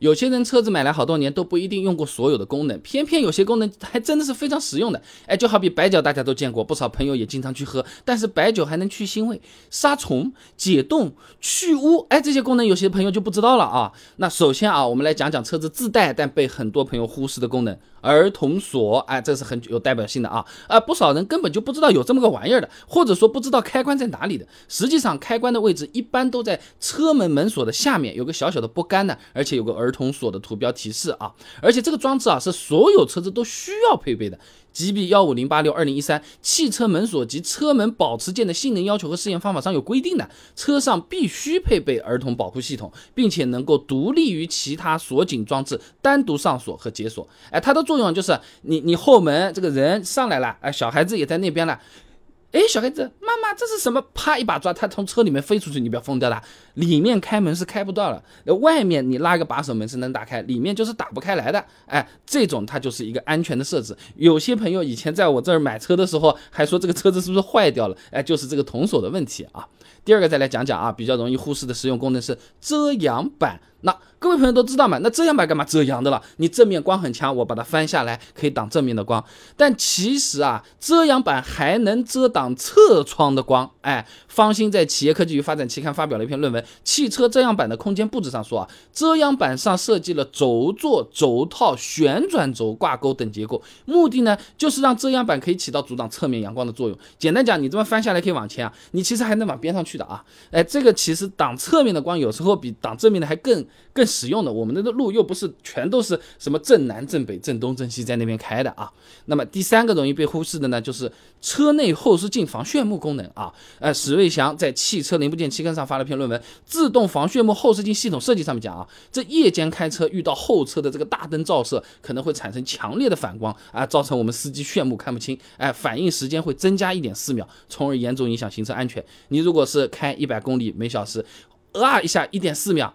有些人车子买来好多年都不一定用过所有的功能，偏偏有些功能还真的是非常实用的。哎，就好比白酒，大家都见过，不少朋友也经常去喝。但是白酒还能去腥味、杀虫、解冻、去污，哎，这些功能有些朋友就不知道了啊。那首先啊，我们来讲讲车子自带但被很多朋友忽视的功能——儿童锁。哎，这是很有代表性的啊。啊，不少人根本就不知道有这么个玩意儿的，或者说不知道开关在哪里的。实际上，开关的位置一般都在车门门锁的下面，有个小小的拨杆呢，而且有个儿。儿童锁的图标提示啊，而且这个装置啊是所有车子都需要配备的。GB 幺五零八六二零一三汽车门锁及车门保持件的性能要求和试验方法上有规定的，车上必须配备儿童保护系统，并且能够独立于其他锁紧装置单独上锁和解锁。哎，它的作用就是你你后门这个人上来了，哎，小孩子也在那边了。哎，小孩子，妈妈，这是什么？啪一把抓，他从车里面飞出去，你不要疯掉了。里面开门是开不到了，外面你拉个把手门是能打开，里面就是打不开来的。哎，这种它就是一个安全的设置。有些朋友以前在我这儿买车的时候，还说这个车子是不是坏掉了？哎，就是这个童锁的问题啊。第二个再来讲讲啊，比较容易忽视的实用功能是遮阳板。那各位朋友都知道嘛？那遮阳板干嘛遮阳的了？你正面光很强，我把它翻下来可以挡正面的光。但其实啊，遮阳板还能遮挡侧窗的光。哎，方兴在企业科技与发展期刊发表了一篇论文《汽车遮阳板的空间布置》上说啊，遮阳板上设计了轴座、轴套、旋转轴、挂钩等结构，目的呢就是让遮阳板可以起到阻挡侧面阳光的作用。简单讲，你这么翻下来可以往前啊，你其实还能往边上去的啊。哎，这个其实挡侧面的光有时候比挡正面的还更。更实用的，我们的路又不是全都是什么正南正北正东正西在那边开的啊。那么第三个容易被忽视的呢，就是车内后视镜防眩目功能啊。呃，史瑞祥在汽车零部件期刊上发了篇论文《自动防眩目后视镜系统设计》，上面讲啊，这夜间开车遇到后车的这个大灯照射，可能会产生强烈的反光啊，造成我们司机眩目看不清，哎，反应时间会增加一点四秒，从而严重影响行车安全。你如果是开一百公里每小时，啊一下一点四秒。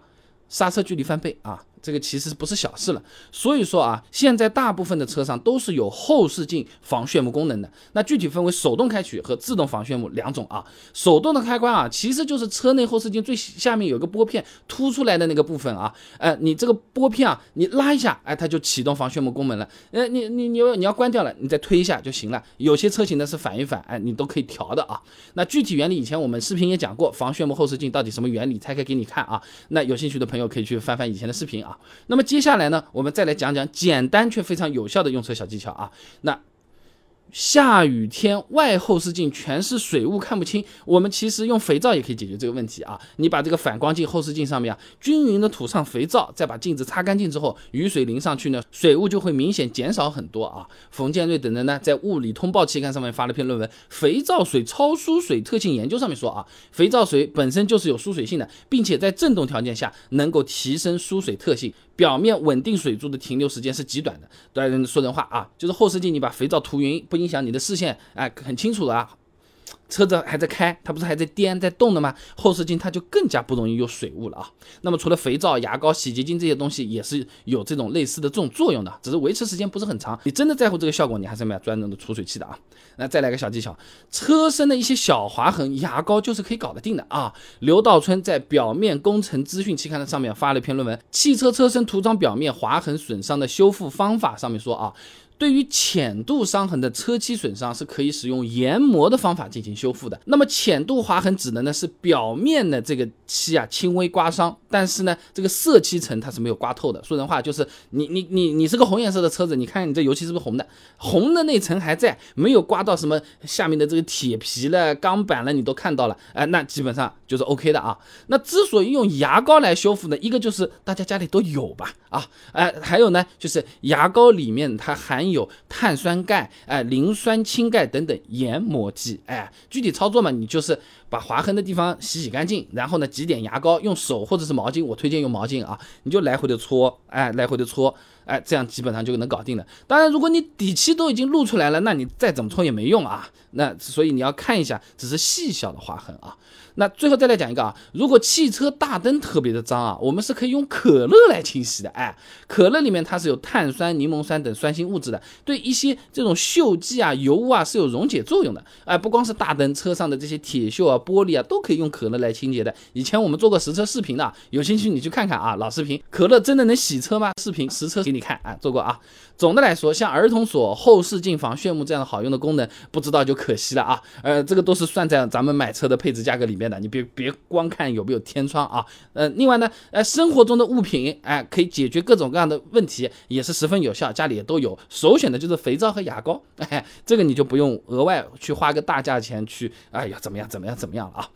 刹车距离翻倍啊！这个其实不是小事了，所以说啊，现在大部分的车上都是有后视镜防眩目功能的。那具体分为手动开启和自动防眩目两种啊。手动的开关啊，其实就是车内后视镜最下面有个拨片凸出来的那个部分啊。呃，你这个拨片啊，你拉一下，哎，它就启动防眩目功能了。呃，你你你你要关掉了，你再推一下就行了。有些车型呢是反一反，哎，你都可以调的啊。那具体原理以前我们视频也讲过，防眩目后视镜到底什么原理，拆开给你看啊。那有兴趣的朋友可以去翻翻以前的视频啊。那么接下来呢，我们再来讲讲简单却非常有效的用车小技巧啊。那。下雨天外后视镜全是水雾看不清，我们其实用肥皂也可以解决这个问题啊。你把这个反光镜后视镜上面啊均匀的涂上肥皂，再把镜子擦干净之后，雨水淋上去呢，水雾就会明显减少很多啊。冯建瑞等人呢在《物理通报》期刊上面发了篇论文《肥皂水超疏水特性研究》，上面说啊，肥皂水本身就是有疏水性的，并且在振动条件下能够提升疏水特性。表面稳定水柱的停留时间是极短的。对说人话啊，就是后视镜你把肥皂涂匀，不影响你的视线，哎，很清楚的啊。车子还在开，它不是还在颠在动的吗？后视镜它就更加不容易有水雾了啊。那么除了肥皂、牙膏、洗洁精这些东西，也是有这种类似的这种作用的，只是维持时间不是很长。你真的在乎这个效果，你还是买专用的除水器的啊。那再来个小技巧，车身的一些小划痕，牙膏就是可以搞得定的啊。刘道春在《表面工程资讯》期刊的上面发了一篇论文《汽车车身涂装表面划痕损伤的修复方法》，上面说啊。对于浅度伤痕的车漆损伤，是可以使用研磨的方法进行修复的。那么浅度划痕指的呢是表面的这个漆啊轻微刮伤，但是呢这个色漆层它是没有刮透的。说人话就是你你你你是个红颜色的车子，你看你这油漆是不是红的？红的那层还在，没有刮到什么下面的这个铁皮了、钢板了，你都看到了，哎，那基本上就是 OK 的啊。那之所以用牙膏来修复呢，一个就是大家家里都有吧，啊，哎，还有呢就是牙膏里面它含有碳酸钙、哎磷酸氢钙等等研磨剂，哎，具体操作嘛，你就是把划痕的地方洗洗干净，然后呢挤点牙膏，用手或者是毛巾，我推荐用毛巾啊，你就来回的搓，哎，来回的搓，哎，这样基本上就能搞定了。当然，如果你底漆都已经露出来了，那你再怎么冲也没用啊。那所以你要看一下，只是细小的划痕啊。那最后再来讲一个啊，如果汽车大灯特别的脏啊，我们是可以用可乐来清洗的。哎，可乐里面它是有碳酸、柠檬酸等酸性物质的，对一些这种锈迹啊、油污啊是有溶解作用的。哎，不光是大灯，车上的这些铁锈啊、玻璃啊，都可以用可乐来清洁的。以前我们做过实车视频的，有兴趣你去看看啊，老视频，可乐真的能洗车吗？视频实车给你你看啊，做过啊。总的来说，像儿童锁、后视镜防炫目这样的好用的功能，不知道就可惜了啊。呃，这个都是算在咱们买车的配置价格里面的，你别别光看有没有天窗啊。呃，另外呢，呃，生活中的物品，哎，可以解决各种各样的问题，也是十分有效，家里也都有。首选的就是肥皂和牙膏，哎，这个你就不用额外去花个大价钱去，哎呀，怎么样怎么样怎么样了啊。